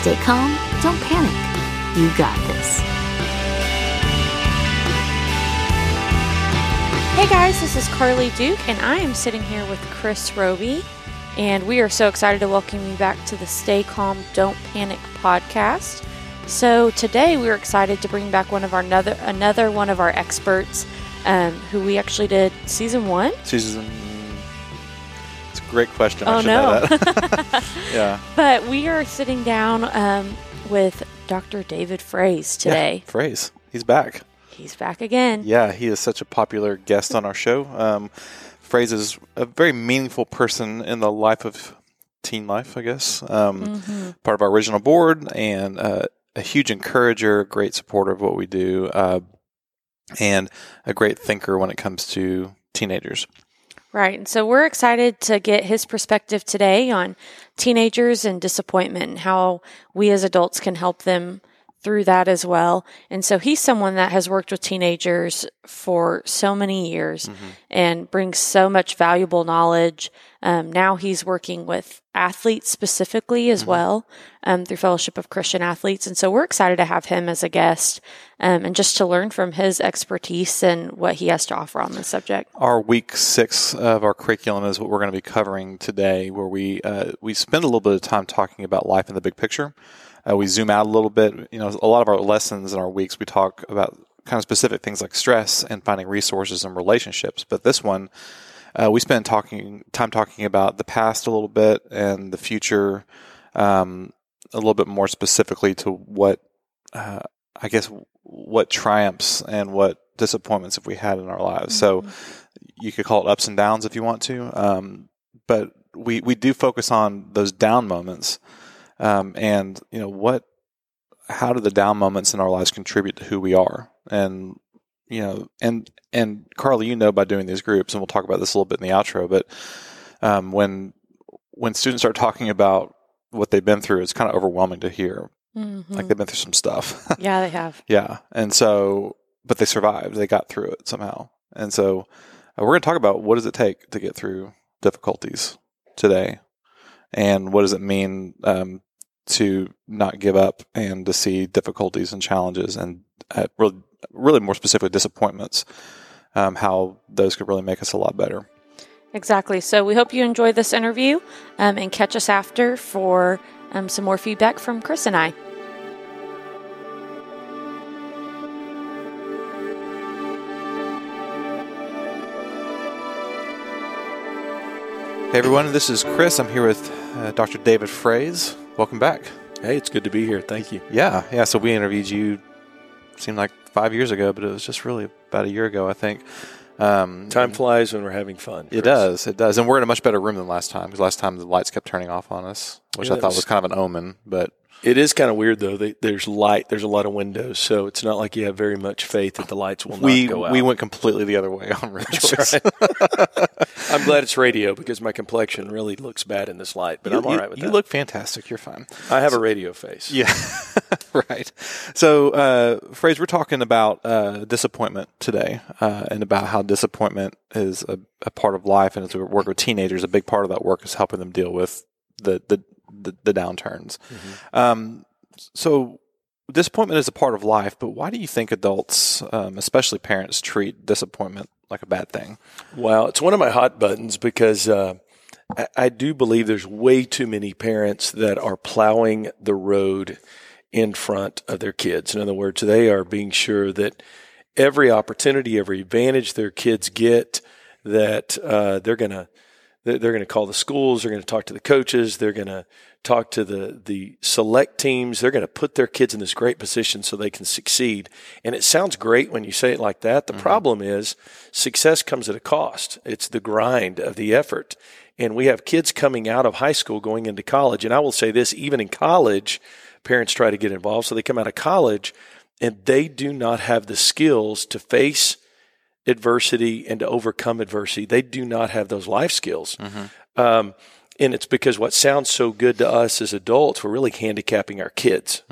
Stay calm, don't panic. You got this. Hey guys, this is Carly Duke, and I am sitting here with Chris Roby, and we are so excited to welcome you back to the Stay Calm, Don't Panic podcast. So today we're excited to bring back one of our another another one of our experts, um, who we actually did season one. Season. Great question. Oh, I should no. know that. yeah. But we are sitting down um, with Dr. David Fraze today. Yeah, Fraze. He's back. He's back again. Yeah, he is such a popular guest on our show. Um, Fraze is a very meaningful person in the life of teen life, I guess. Um, Mhm. Part of our original board and uh, a huge encourager, great supporter of what we do, uh, and a great thinker when it comes to teenagers. Right. And so we're excited to get his perspective today on teenagers and disappointment and how we as adults can help them through that as well. And so he's someone that has worked with teenagers for so many years and brings so much valuable knowledge. Um, now he's working with athletes specifically as well um, through Fellowship of Christian Athletes. And so we're excited to have him as a guest um, and just to learn from his expertise and what he has to offer on this subject. Our week six of our curriculum is what we're going to be covering today, where we uh, we spend a little bit of time talking about life in the big picture. Uh, we zoom out a little bit. You know, a lot of our lessons in our weeks we talk about kind of specific things like stress and finding resources and relationships. But this one, uh, we spend talking time talking about the past a little bit and the future, um, a little bit more specifically to what uh, I guess what triumphs and what disappointments have we had in our lives. So you could call it ups and downs if you want to, um, but we we do focus on those down moments, um, and you know what, how do the down moments in our lives contribute to who we are, and you know, and and Carly, you know, by doing these groups, and we'll talk about this a little bit in the outro, but um, when when students start talking about what they've been through, it's kind of overwhelming to hear. Mhm. Like they've been through some stuff. yeah, they have. Yeah. And so, but they survived. They got through it somehow. And so, uh, we're going to talk about what does it take to get through difficulties today, and what does it mean um, to not give up and to see difficulties and challenges, and uh, really, really more specifically, disappointments. Um, how those could really make us a lot better. Exactly. So we hope you enjoy this interview um, and catch us after for um, some more feedback from Chris and I. Hey everyone, this is Chris. I'm here with uh, Dr. David Fraze. Welcome back. Hey, it's good to be here. Thank you. Yeah, yeah. So we interviewed you. Seemed like five years ago, but it was just really about a year ago, I think. Um, Time flies when we're having fun. It does. It does. And we're in a much better room than last time because last time the lights kept turning off on us, which Yeah, I thought was- was kind of an omen. But It is kind of weird though. They, there's light. There's a lot of windows, so it's not like you have very much faith that the lights will we not go out. we went completely the other way on Rejoice. Right. I'm glad it's radio because my complexion really looks bad in this light, but you, I'm all right with you that. You look fantastic. You're fine. I have a radio face. Yeah, right. So, uh, Fraze, we're talking about uh, disappointment today, uh, and about how disappointment is a, a part of life, and as we work with teenagers, a big part of that work is helping them deal with the the the, the downturns. Um, so, disappointment is a part of life, but why do you think adults, um, especially parents, treat disappointment like a bad thing? Well, it's one of my hot buttons because uh, I, I do believe there's way too many parents that are plowing the road in front of their kids. In other words, they are being sure that every opportunity, every advantage their kids get, that uh, they're gonna they're they're going to call the schools. They're going to talk to the coaches. They're going to talk to the the select teams. They're going to put their kids in this great position so they can succeed. And it sounds great when you say it like that. The mm-hmm. problem is success comes at a cost. It's the grind of the effort. And we have kids coming out of high school going into college. And I will say this: even in college, parents try to get involved. So they come out of college and they do not have the skills to face adversity and to overcome adversity. They do not have those life skills. Um, and it's because what sounds so good to us as adults, we're really handicapping our kids.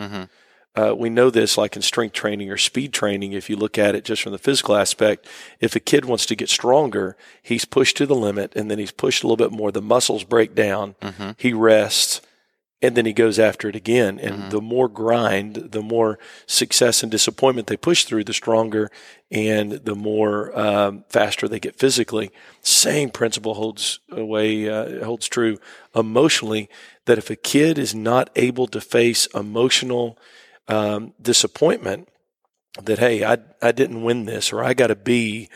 Uh, we know this like in strength training or speed training. If you look at it just from the physical aspect, if a kid wants to get stronger, he's pushed to the limit and then he's pushed a little bit more. The muscles break down. He rests and then he goes after it again. And the more grind, the more success and disappointment they push through, the stronger and the more um, faster they get physically. Same principle holds away uh, holds true emotionally. That if a kid is not able to face emotional um, disappointment, that hey, I I didn't win this, or I got a B,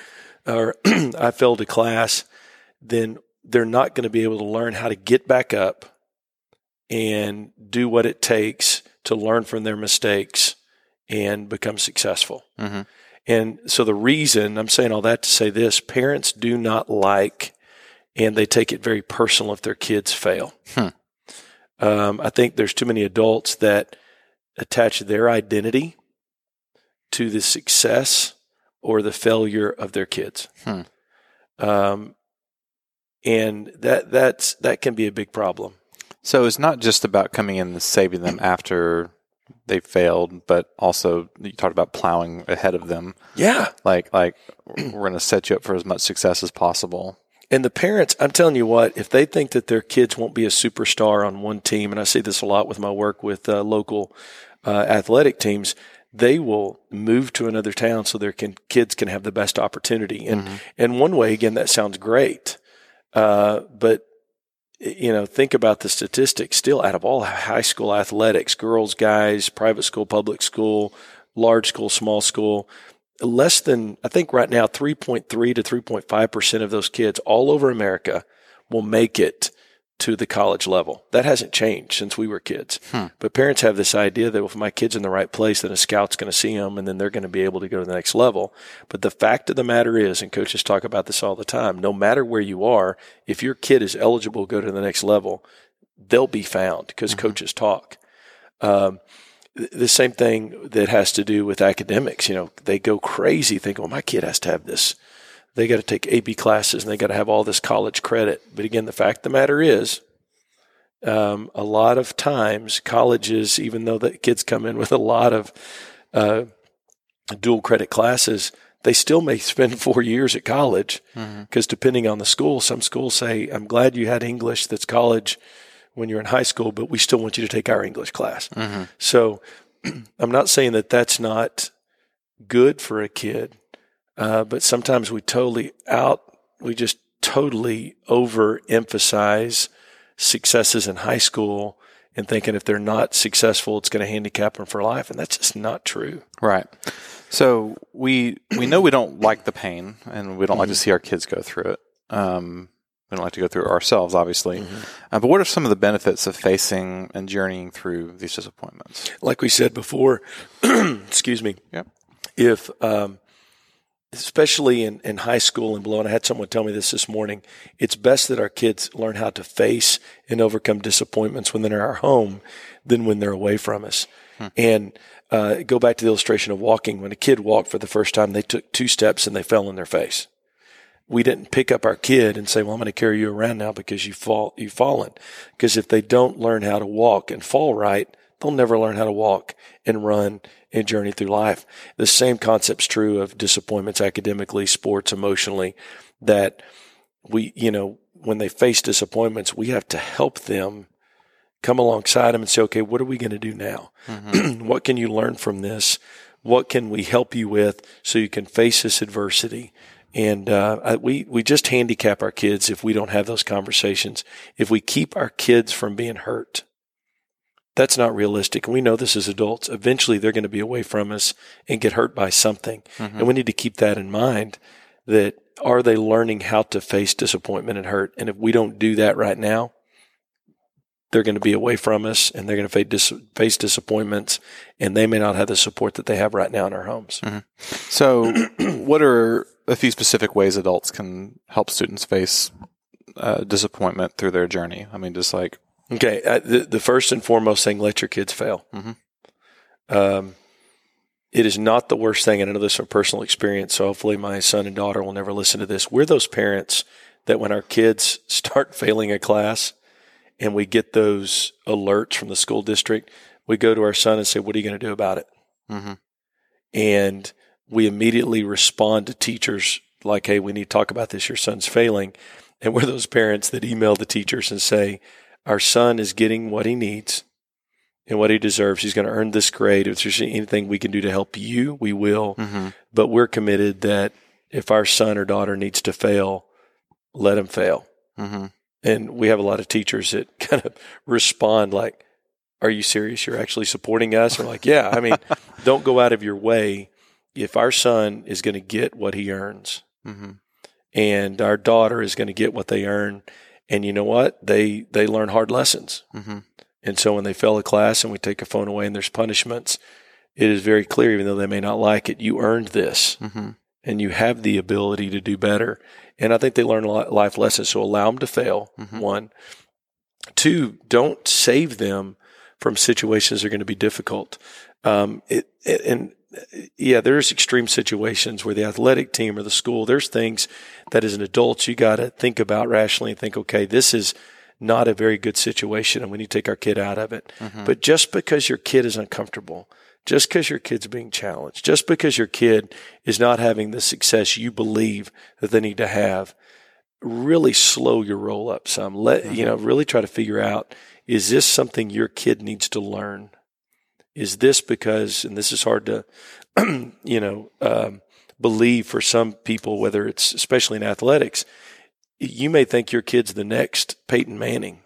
or I failed a class, then they're not going to be able to learn how to get back up and do what it takes to learn from their mistakes and become successful. Mhm. And so the reason I'm saying all that to say this parents do not like and they take it very personal if their kids fail. Hmm. Um, I think there's too many adults that attach their identity to the success or the failure of their kids. Hmm. Um, and that that's that can be a big problem. So it's not just about coming in and saving them after they failed, but also you talked about plowing ahead of them. Yeah. Like, like we're going to set you up for as much success as possible. And the parents, I'm telling you what, if they think that their kids won't be a superstar on one team, and I see this a lot with my work with uh, local uh, athletic teams, they will move to another town so their can, kids can have the best opportunity. And and one way, again, that sounds great, uh, but you know, think about the statistics. Still, out of all high school athletics, girls, guys, private school, public school, large school, small school, less than I think right now 3.3 to 3.5 percent of those kids all over America will make it to the college level. That hasn't changed since we were kids. But parents have this idea that if my kid's in the right place, then a scout's going to see them and then they're going to be able to go to the next level. But the fact of the matter is, and coaches talk about this all the time, no matter where you are, if your kid is eligible to go to the next level, they'll be found because coaches talk. Um, the same thing that has to do with academics. You know, they go crazy thinking, well, my kid has to have this. They got to take AP classes and they got to have all this college credit. But again, the fact of the matter is, um, a lot of times colleges, even though the kids come in with a lot of uh, dual credit classes, they still may spend four years at college because depending on the school, some schools say, I'm glad you had English that's college when you're in high school, but we still want you to take our English class. So I'm not saying that that's not good for a kid, uh, but sometimes we totally out, we just totally overemphasize successes in high school and thinking if they're not successful, it's going to handicap them for life. And that's just not true. Right. So we we know we don't like the pain, and we don't like to see our kids go through it. Um, we don't like to go through it ourselves, obviously. Uh, but what are some of the benefits of facing and journeying through these disappointments? Like we said before, excuse me. Yep. If, um, especially in, in high school and below, and I had someone tell me this this morning, it's best that our kids learn how to face and overcome disappointments when they're in our home than when they're away from us. And uh, go back to the illustration of walking. When a kid walked for the first time, they took two steps and they fell on their face. We didn't pick up our kid and say, "Well, I'm going to carry you around now because you fall, you've fallen." Because if they don't learn how to walk and fall right, they'll never learn how to walk and run and journey through life. The same concept's true of disappointments academically, sports, emotionally. That we, you know, when they face disappointments, we have to help them come alongside them and say, okay, what are we going to do now? what can you learn from this? What can we help you with so you can face this adversity? And uh, we we just handicap our kids if we don't have those conversations. If we keep our kids from being hurt, that's not realistic. And we know this as adults. Eventually, they're going to be away from us and get hurt by something. And we need to keep that in mind. That are they learning how to face disappointment and hurt? And if we don't do that right now, they're going to be away from us and they're going to face, dis- face disappointments and they may not have the support that they have right now in our homes. So, what are a few specific ways adults can help students face uh, disappointment through their journey? I mean, just like Okay. Uh, the, the first and foremost thing, let your kids fail. Mhm. Um, it is not the worst thing. And I know this from personal experience. So hopefully my son and daughter will never listen to this. We're those parents that when our kids start failing a class and we get those alerts from the school district, we go to our son and say, what are you going to do about it? Mhm. And we immediately respond to teachers like, hey, we need to talk about this. Your son's failing. And we're those parents that email the teachers and say, our son is getting what he needs and what he deserves. He's going to earn this grade. If there's anything we can do to help you, we will. Mm-hmm. But we're committed that if our son or daughter needs to fail, let him fail. Mm-hmm. And we have a lot of teachers that kind of respond like, Are you serious? You're actually supporting us? Or like, Yeah, I mean, don't go out of your way. If our son is going to get what he earns Mm-hmm. and our daughter is going to get what they earn, and you know what? They they learn hard lessons. Mm-hmm. And so when they fail a class and we take a phone away and there's punishments, it is very clear, even though they may not like it, you earned this Mm-hmm. and you have the ability to do better. And I think they learn a lot life lessons. So allow them to fail. Mhm. One, two, don't save them from situations that are going to be difficult. Um, it, it- and yeah, there's extreme situations where the athletic team or the school, there's things that as an adult you got to think about rationally and think, okay, this is not a very good situation and we need to take our kid out of it. Mm-hmm. But just because your kid is uncomfortable, just because your kid's being challenged, just because your kid is not having the success you believe that they need to have, really slow your roll up some. Let you know, really try to figure out is this something your kid needs to learn? Is this because, and this is hard to, you know, um, believe for some people, whether it's especially in athletics, you may think your kid's the next Peyton Manning.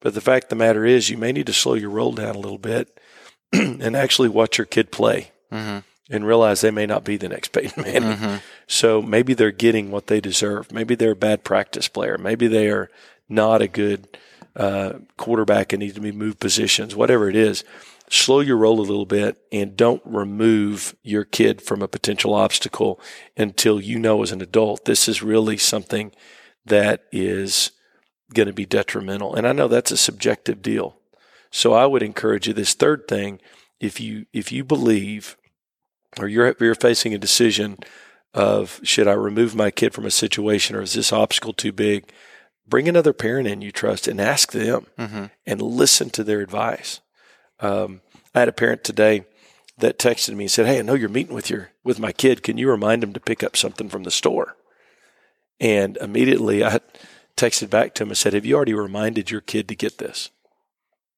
But the fact of the matter is, you may need to slow your roll down a little bit and actually watch your kid play Mm-hmm. and realize they may not be the next Peyton Manning. Mm-hmm. So maybe they're getting what they deserve. Maybe they're a bad practice player. Maybe they are not a good uh, quarterback and need to be moved positions, whatever it is. Slow your roll a little bit and don't remove your kid from a potential obstacle until you know as an adult this is really something that is going to be detrimental. And I know that's a subjective deal. So I would encourage you this third thing if you if you believe or you're you're facing a decision of should I remove my kid from a situation or is this obstacle too big? Bring another parent in you trust and ask them Mm-hmm. and listen to their advice. Um, I had a parent today that texted me and said, "Hey, I know you're meeting with your with my kid. Can you remind him to pick up something from the store?" And immediately I texted back to him and said, "Have you already reminded your kid to get this?"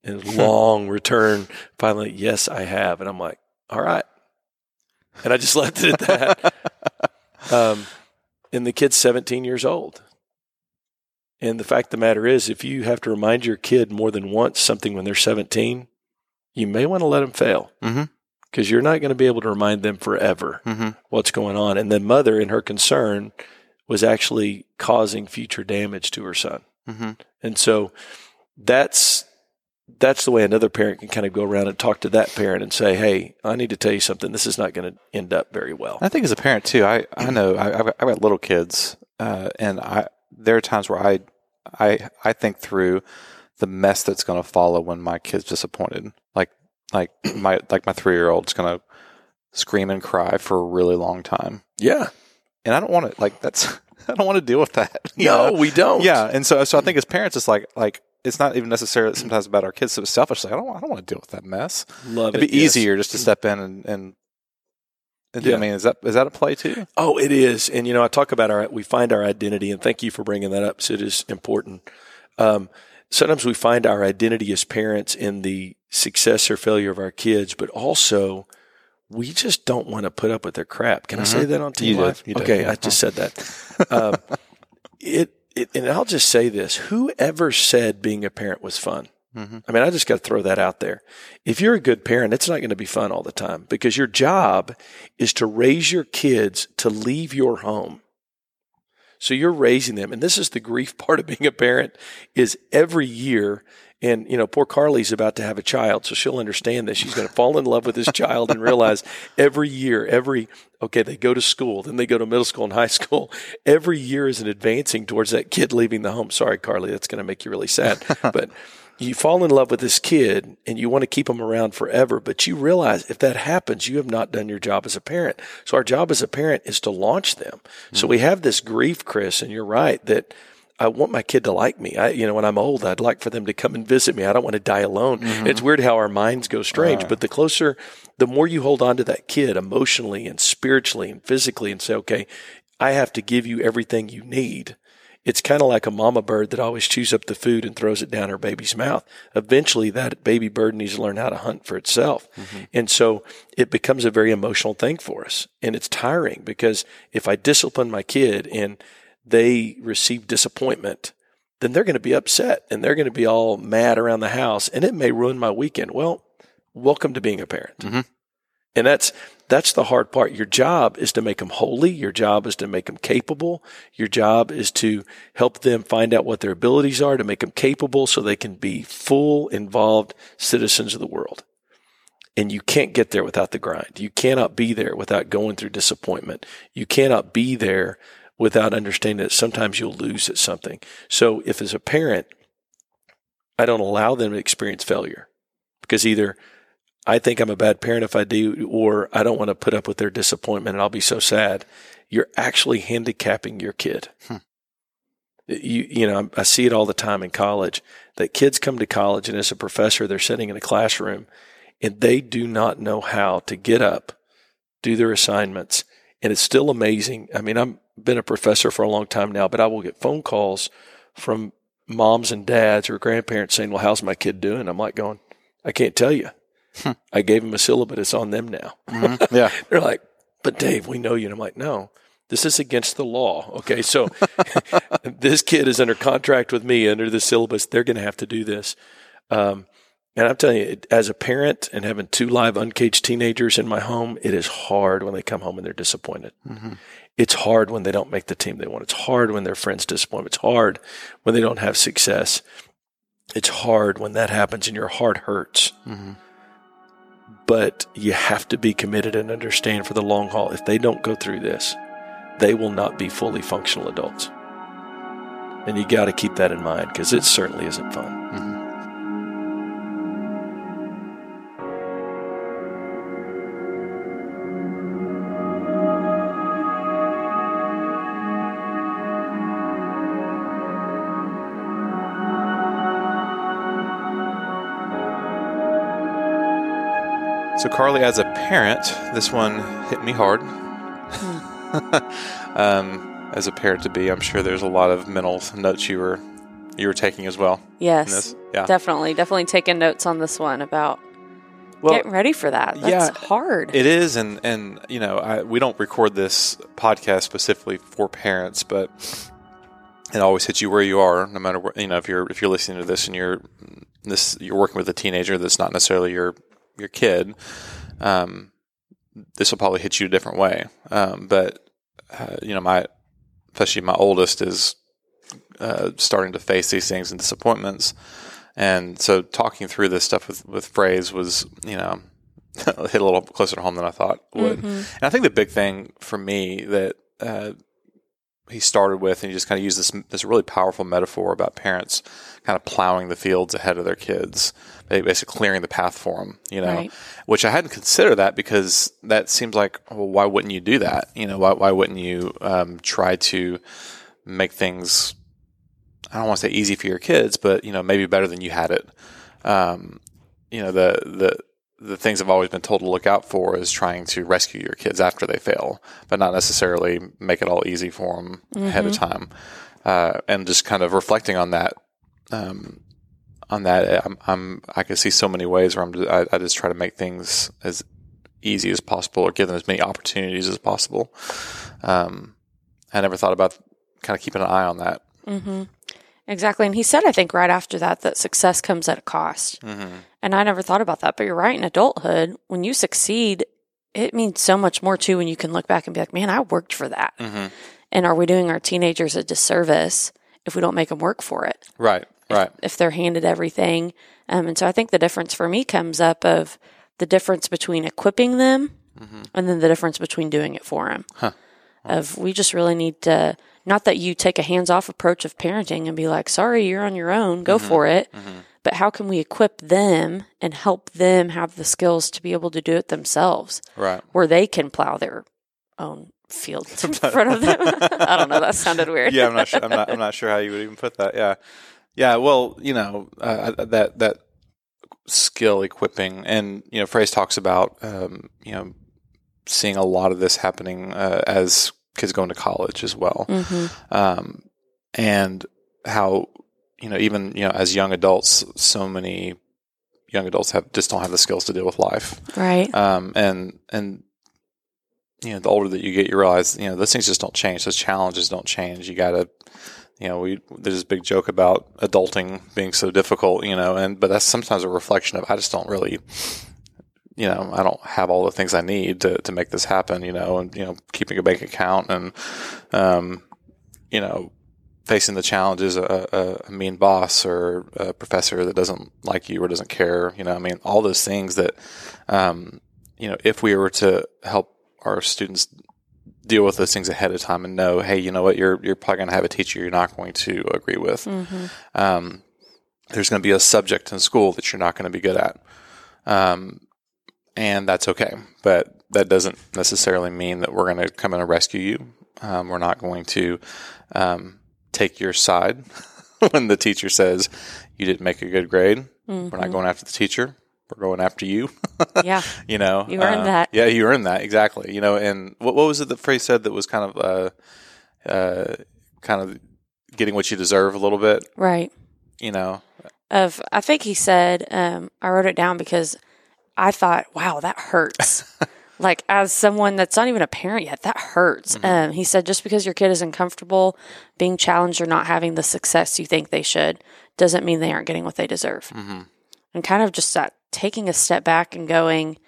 And long return. Finally, yes, I have. And I'm like, "All right." And I just left it at that. Um, and the kid's 17 years old. And the fact of the matter is, if you have to remind your kid more than once something when they're 17, you may want to let them fail Mm-hmm. because you're not going to be able to remind them forever Mm-hmm. what's going on. And the mother, in her concern, was actually causing future damage to her son. Mm-hmm. And so that's that's the way another parent can kind of go around and talk to that parent and say, "Hey, I need to tell you something. This is not going to end up very well." I think as a parent too, I, I know I, I've, got, I've got little kids, uh, and I there are times where I I I think through the mess that's going to follow when my kid's disappointed. Like like my like my three year old's going to scream and cry for a really long time, Yeah. and I don't want to like that's I don't want to deal with that. No, know? we don't. yeah, and so so I think as parents, it's like like. It's not even necessarily sometimes about our kids. So it's selfish. Like I don't, I don't want to deal with that mess. Love It'd it. be yes. easier just to step in and, and, and Yeah. I mean, is that is that a play too? Oh, it is. And, you know, I talk about our, we find our identity, and thank you for bringing that up. So it is important. Um, sometimes we find our identity as parents in the success or failure of our kids, but also we just don't want to put up with their crap. Can I say that on Mm-hmm. Team. Live? Okay, Yeah. I just said that. Um, it, it, and I'll just say this: whoever said being a parent was fun? Mhm. I mean, I just got to throw that out there. If you're a good parent, it's not going to be fun all the time because your job is to raise your kids to leave your home. So you're raising them. And this is the grief part of being a parent is every year. And, you know, poor Carly's about to have a child, so she'll understand this. She's going to fall in love with this child and realize every year, every, okay, they go to school, then they go to middle school and high school. Every year is an advancing towards that kid leaving the home. Sorry, Carly, that's going to make you really sad. but you fall in love with this kid and you want to keep them around forever, but you realize if that happens, you have not done your job as a parent. So our job as a parent is to launch them. So we have this grief, Chris, and you're right that I want my kid to like me. I, you know, when I'm old, I'd like for them to come and visit me. I don't want to die alone. Mm-hmm. It's weird how our minds go strange, but the closer, the more you hold on to that kid emotionally and spiritually and physically and say, okay, I have to give you everything you need It's kind of like a mama bird that always chews up the food and throws it down her baby's mouth. Eventually, that baby bird needs to learn how to hunt for itself. And so it becomes a very emotional thing for us. And it's tiring because if I discipline my kid and they receive disappointment, then they're going to be upset and they're going to be all mad around the house and it may ruin my weekend. Well, welcome to being a parent. Mhm. And that's that's the hard part. Your job is to make them holy. Your job is to make them capable. Your job is to help them find out what their abilities are to make them capable so they can be full involved citizens of the world. And you can't get there without the grind. You cannot be there without going through disappointment. You cannot be there without understanding that sometimes you'll lose at something. So if as a parent, I don't allow them to experience failure because either I think I'm a bad parent if I do, or I don't want to put up with their disappointment and I'll be so sad. You're actually handicapping your kid. Hmm. You, you know, I see it all the time in college that kids come to college and as a professor, they're sitting in a classroom and they do not know how to get up, do their assignments. And it's still amazing. I mean, I've been a professor for a long time now, but I will get phone calls from moms and dads or grandparents saying, Well, how's my kid doing? I'm like going, I can't tell you. I gave them a syllabus. It's on them now. Mhm. Yeah. They're like, but Dave, we know you. And I'm like, no, this is against the law. Okay. So this kid is under contract with me under the syllabus. They're going to have to do this. Um, and I'm telling you, as a parent and having two live uncaged teenagers in my home, it is hard when they come home and they're disappointed. It's hard when they don't make the team they want. It's hard when their friends disappoint. It's hard when they don't have success. It's hard when that happens and your heart hurts but you have to be committed and understand for the long haul. If they don't go through this, they will not be fully functional adults. And you got to keep that in mind because it certainly isn't fun. Mm-hmm. So, Carly, as a parent, this one hit me hard. um, as a parent to be, I'm sure there's a lot of mental notes you were you were taking as well. Yes. Yeah. Definitely. Definitely taking notes on this one about Well, getting ready for that. That's yeah, hard. It is, and and you know, I, we don't record this podcast specifically for parents, but it always hits you where you are, no matter what. You know, if you're if you're listening to this and you're this you're working with a teenager that's not necessarily your your kid, um, this will probably hit you a different way. Um, but uh, you know, my especially my oldest is uh, starting to face these things and disappointments. And so talking through this stuff with, with Fraze was, you know, hit a little closer to home than I thought would. And I think the big thing for me that uh, he started with, and he just kind of used this this really powerful metaphor about parents kind of plowing the fields ahead of their kids, basically clearing the path for them. You know, Right. which I hadn't considered that because that seems like, well, why wouldn't you do that? You know, why why wouldn't you um, try to make things I don't want to say easy for your kids, but you know maybe better than you had it. Um, you know the the the things I've always been told to look out for is trying to rescue your kids after they fail, but not necessarily make it all easy for them ahead of time. Uh, and just kind of reflecting on that, um, on that, I'm, I'm I can see so many ways where I'm I, I just try to make things as easy as possible or give them as many opportunities as possible. Um, I never thought about kind of keeping an eye on that. hmm Exactly. And he said, I think, right after that, that success comes at a cost. Mm-hmm. And I never thought about that. But you're right. In adulthood, when you succeed, it means so much more too when you can look back and be like, man, I worked for that. Mm-hmm. And are we doing our teenagers a disservice if we don't make them work for it? Right, right. if they're handed everything. Um, and so I think the difference for me comes up of the difference between equipping them and then the difference between doing it for them. Huh. Of we just really need to, not that you take a hands off approach of parenting and be like, sorry, you're on your own, go for it. But how can we equip them and help them have the skills to be able to do it themselves Right. where they can plow their own fields in front of them? I don't know. That sounded weird. yeah, I'm not sure. I'm not. I'm not sure how you would even put that. Yeah, yeah. Well, you know uh, that that skill equipping, and you know, Fraze talks about um, you know seeing a lot of this happening uh, as kids going to college as well. hmm Um, and how you know even you know as young adults, so many young adults have just don't have the skills to deal with life. Right. Um, and and you know, the older that you get, you realize you know those things just don't change. Those challenges don't change. You got to, you know, we there's this big joke about adulting being so difficult, you know, and but that's sometimes a reflection of I just don't really, you know, I don't have all the things I need to to make this happen, you know, and you know, keeping a bank account and, um, you know, facing the challenges a, a, mean boss or a professor that doesn't like you or doesn't care you know i mean all those things that um, you know if we were to help our students deal with those things ahead of time and know hey you know what you're you're probably going to have a teacher you're not going to agree with Mm-hmm. um, there's going to be a subject in school that you're not going to be good at um, and that's okay but that doesn't necessarily mean that we're going to come in and rescue you um, we're not going to um, take your side when the teacher says you didn't make a good grade. We're not going after the teacher. We're going after you. Yeah. you know, You earned Uh, that. Yeah, you earned that exactly. You know, and what what was it that Fraze said that was kind of uh, uh, kind of getting what you deserve a little bit. Right. You know, Of I think he said, um, I wrote it down because I thought, wow, that hurts. like as someone that's not even a parent yet, that hurts. Mm-hmm. Um, he said, just because your kid is uncomfortable being challenged or not having the success you think they should, doesn't mean they aren't getting what they deserve. Mm-hmm. And kind of just that taking a step back and going,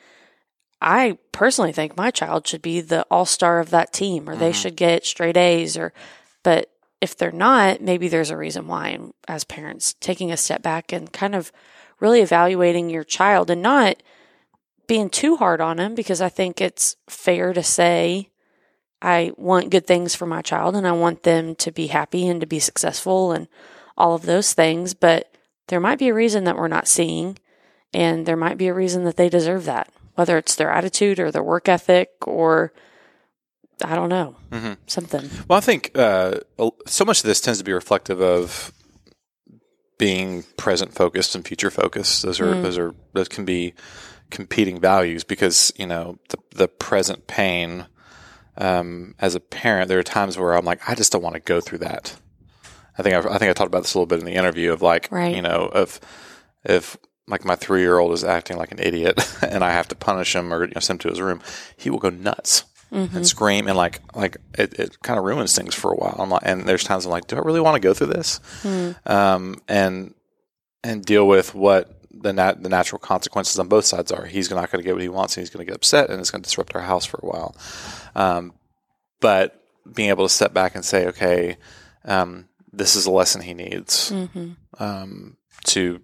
I personally think my child should be the all star of that team, or they mm-hmm. should get straight A's, or but if they're not, maybe there's a reason why. And as parents, taking a step back and kind of really evaluating your child and not being too hard on them because I think it's fair to say, I want good things for my child and I want them to be happy and to be successful and all of those things. But there might be a reason that we're not seeing, and there might be a reason that they deserve that, whether it's their attitude or their work ethic or I don't know, something. Well, I think uh, so much of this tends to be reflective of being present focused and future focused. Those are those are those can be competing values because you know the the present pain. Um, as a parent, there are times where I'm like, I just don't want to go through that. I think I've, I think I talked about this a little bit in the interview of like, Right. you know, of if like my three year old is acting like an idiot and I have to punish him or you know, send him to his room, he will go nuts and scream and like like it, it kind of ruins things for a while. I'm like, and there's times I'm like, do I really want to go through this? Um, and and deal with what the nat- the natural consequences on both sides are. He's not going to get what he wants, and he's going to get upset, and it's going to disrupt our house for a while. Um, but being able to step back and say, okay, um, this is a lesson he needs um, to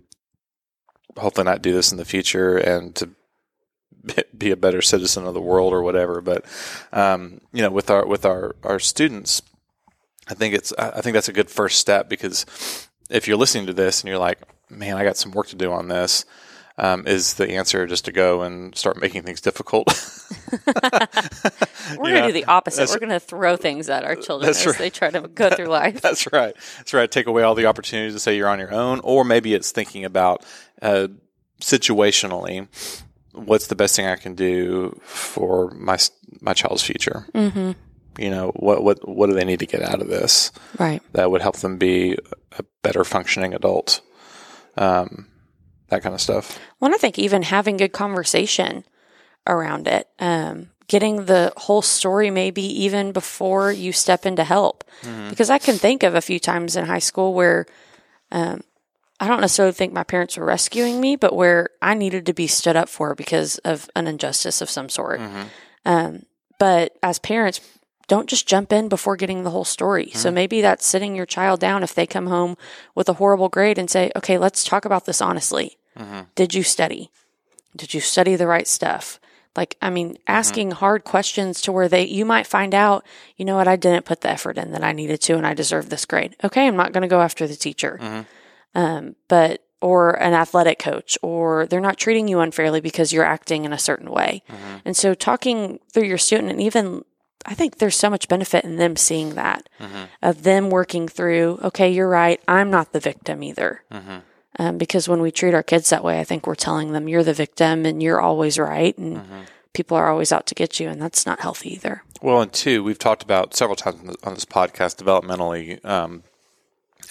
hopefully not do this in the future and to be- a better citizen of the world or whatever. But um, you know, with our with our our students, I think it's I think that's a good first step because if you're listening to this and you're like, man, I got some work to do on this. Um, is the answer just to go and start making things difficult? We're going to do the opposite. We're going to throw things at our children as right. they try to go through life. That's right. That's right. Take away all the opportunities to say you're on your own, or maybe it's thinking about uh, situationally, what's the best thing I can do for my my child's future. Mm-hmm. You know, what what what do they need to get out of this Right. that would help them be a better functioning adult? Um, that kind of stuff. Well, and I think even having good conversation around it, um, getting the whole story maybe even before you step in to help. Because I can think of a few times in high school where um, I don't necessarily think my parents were rescuing me, but where I needed to be stood up for because of an injustice of some sort. Um, but as parents, don't just jump in before getting the whole story. So mm-hmm. maybe that's sitting your child down if they come home with a horrible grade and say, okay, let's talk about this honestly. Mm-hmm. Did you study? Did you study the right stuff? Like, I mean, mm-hmm. asking hard questions to where they, you might find out, you know what, I didn't put the effort in that I needed to and I deserve this grade. Okay, I'm not going to go after the teacher. Um, but, or an athletic coach, or they're not treating you unfairly because you're acting in a certain way. And so talking through your student and even, I think there's so much benefit in them seeing that, of them working through, okay, you're right, I'm not the victim either. Um, because when we treat our kids that way, I think we're telling them you're the victim and you're always right and people are always out to get you, and that's not healthy either. Well, and two, we've talked about several times on this- podcast developmentally um,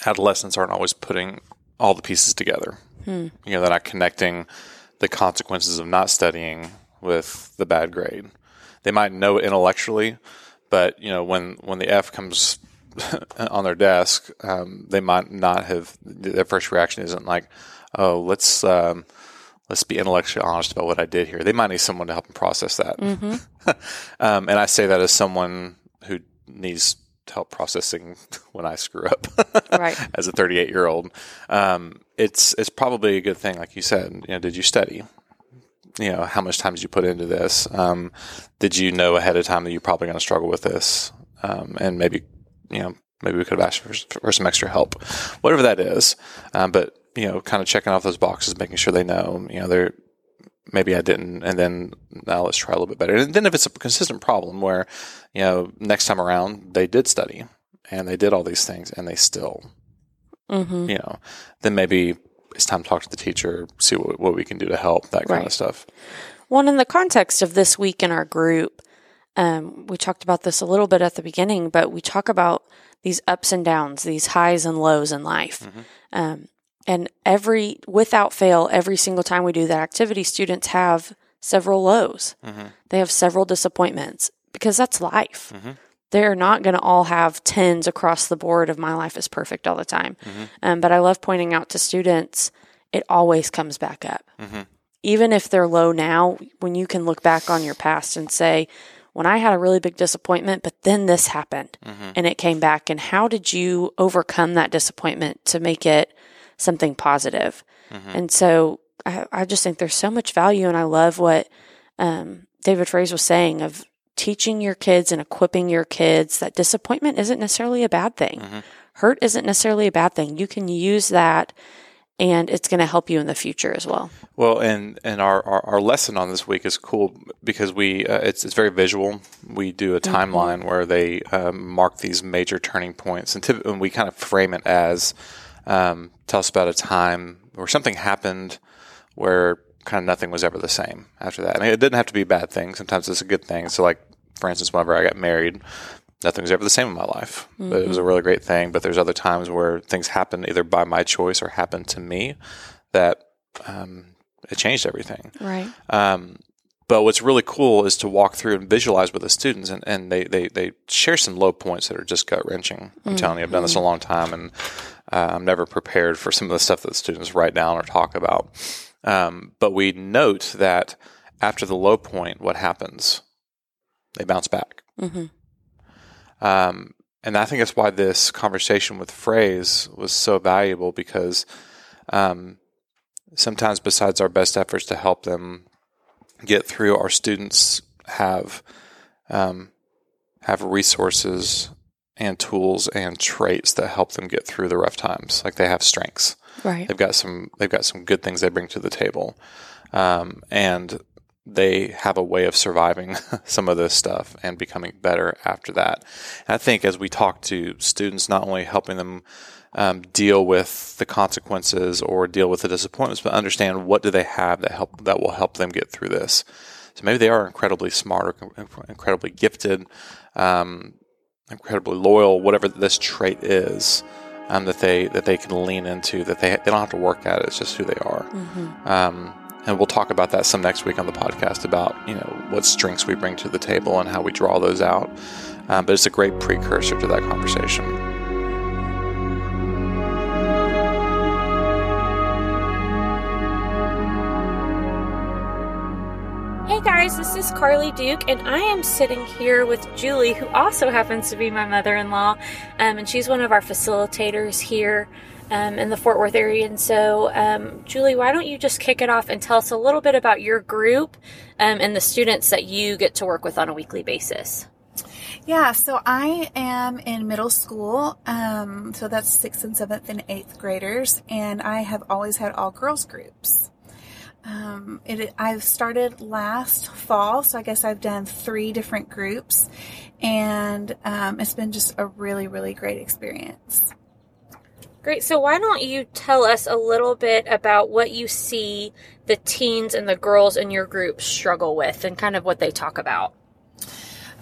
adolescents aren't always putting all the pieces together. You know, they're not connecting the consequences of not studying with the bad grade. They might know it intellectually, but you know, when when the F comes on their desk, um, they might not have. Their first reaction isn't like, "Oh, let's um, let's be intellectually honest about what I did here." They might need someone to help them process that. um, and I say that as someone who needs help processing when I screw up Right. as a 38 year old. Um, it's it's probably a good thing, like you said. You know, did you study? You know, how much time did you put into this? Um, did you know ahead of time that you're probably going to struggle with this? Um, and maybe, you know, maybe we could have asked for, for some extra help, whatever that is. Um, but you know, kind of checking off those boxes, making sure they know. You know, they're maybe I didn't, and then now let's try a little bit better. And then if it's a consistent problem where, you know, next time around they did study and they did all these things and they still, Mm-hmm. you know, then maybe it's time to talk to the teacher, see what, what we can do to help, that kind Right. of stuff. Well, in the context of this week in our group, um, we talked about this a little bit at the beginning, but we talk about these ups and downs, these highs and lows in life. Um, and every, without fail, every single time we do that activity, students have several lows. They have several disappointments because that's life. They're not going to all have tens across the board of my life is perfect all the time. Um, but I love pointing out to students, it always comes back up. Even if they're low now, when you can look back on your past and say, when I had a really big disappointment, but then this happened and it came back, and how did you overcome that disappointment to make it something positive? And so I, I just think there's so much value, and I love what um, David Fraze was saying of teaching your kids and equipping your kids that disappointment isn't necessarily a bad thing. Hurt isn't necessarily a bad thing. You can use that and it's going to help you in the future as well. Well, and and our, our, our lesson on this week is cool because we uh, it's it's very visual. We do a timeline where they um, mark these major turning points, and, typ- and we kind of frame it as um, tell us about a time where something happened where kind of nothing was ever the same after that. And it didn't have to be a bad thing. Sometimes it's a good thing. So, like for instance, whenever I got married, nothing was ever the same in my life. But it was a really great thing. But there's other times where things happen either by my choice or happened to me that um, it changed everything. Right. Um, but what's really cool is to walk through and visualize with the students, and, and they, they, they share some low points that are just gut wrenching. I'm telling you, I've done this a long time, and uh, I'm never prepared for some of the stuff that the students write down or talk about. Um, but we note that after the low point, what happens? They bounce back. Mm-hmm. Um, and I think that's why this conversation with Fraze was so valuable because um, sometimes, besides our best efforts to help them get through, our students have um, have resources and tools and traits that help them get through the rough times. Like they have strengths. Right. They've got some. They've got some good things they bring to the table, um, and they have a way of surviving some of this stuff and becoming better after that. And I think as we talk to students, not only helping them um, deal with the consequences or deal with the disappointments, but understand what do they have that help that will help them get through this. So maybe they are incredibly smart or incredibly gifted, um, incredibly loyal, whatever this trait is. Um, that they that they can lean into that they they don't have to work at it. It's just who they are. Um, and we'll talk about that some next week on the podcast about you know what strengths we bring to the table and how we draw those out. Um, but it's a great precursor to that conversation. This is Carly Duke, and I am sitting here with Julie, who also happens to be my mother in law. Um, and she's one of our facilitators here um, in the Fort Worth area. And so, um, Julie, why don't you just kick it off and tell us a little bit about your group um, and the students that you get to work with on a weekly basis? Yeah, so I am in middle school, um, so that's sixth and seventh and eighth graders, and I have always had all girls groups. Um, it, I've started last fall, so I guess I've done three different groups, and um, it's been just a really, really great experience. Great. So, why don't you tell us a little bit about what you see the teens and the girls in your group struggle with and kind of what they talk about?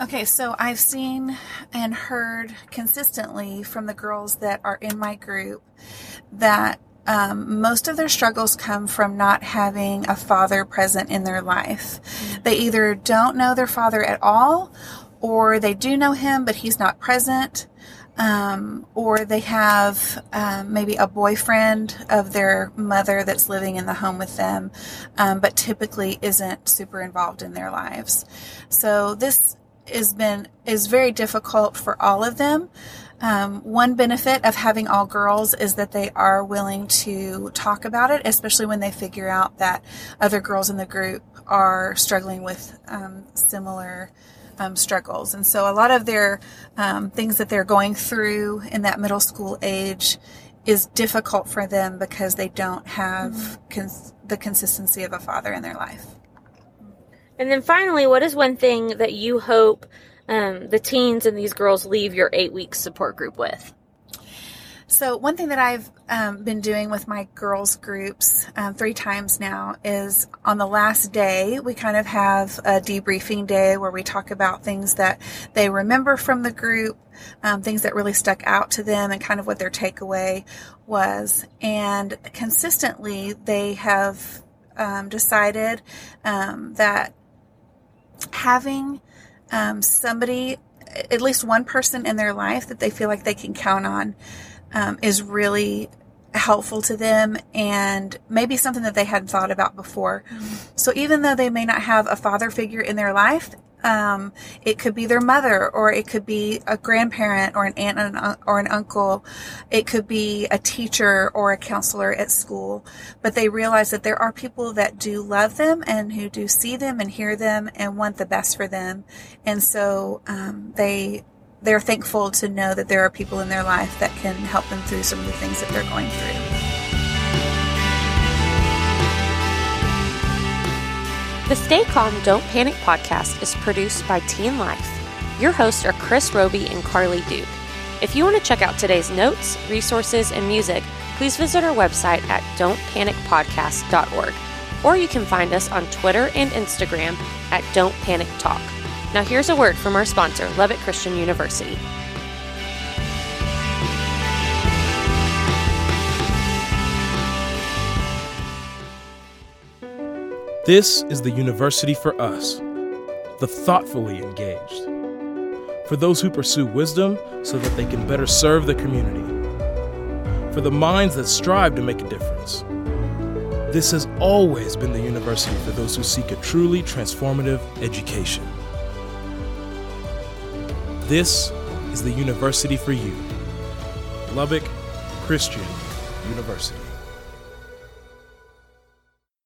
Okay, so I've seen and heard consistently from the girls that are in my group that um, most of their struggles come from not having a father present in their life. They either don't know their father at all, or they do know him, but he's not present. Um, or they have um, maybe a boyfriend of their mother that's living in the home with them, um, but typically isn't super involved in their lives. So this has been is very difficult for all of them. Um, one benefit of having all girls is that they are willing to talk about it, especially when they figure out that other girls in the group are struggling with um, similar um, struggles. And so a lot of their um, things that they're going through in that middle school age is difficult for them because they don't have cons- the consistency of a father in their life. And then finally, what is one thing that you hope um, the teens and these girls leave your eight week support group with? So, one thing that I've um, been doing with my girls' groups um, three times now is on the last day, we kind of have a debriefing day where we talk about things that they remember from the group, um, things that really stuck out to them, and kind of what their takeaway was. And consistently, they have um, decided um, that having um, somebody, at least one person in their life that they feel like they can count on, um, is really helpful to them and maybe something that they hadn't thought about before. Mm-hmm. So even though they may not have a father figure in their life, um, it could be their mother, or it could be a grandparent, or an aunt or an uncle. It could be a teacher or a counselor at school. But they realize that there are people that do love them and who do see them and hear them and want the best for them. And so um, they they're thankful to know that there are people in their life that can help them through some of the things that they're going through. The Stay Calm, Don't Panic podcast is produced by Teen Life. Your hosts are Chris Roby and Carly Duke. If you want to check out today's notes, resources, and music, please visit our website at don'tpanicpodcast.org. Or you can find us on Twitter and Instagram at Don't Panic Talk. Now, here's a word from our sponsor, Lubbock Christian University. This is the university for us, the thoughtfully engaged. For those who pursue wisdom so that they can better serve the community. For the minds that strive to make a difference. This has always been the university for those who seek a truly transformative education. This is the university for you. Lubbock Christian University.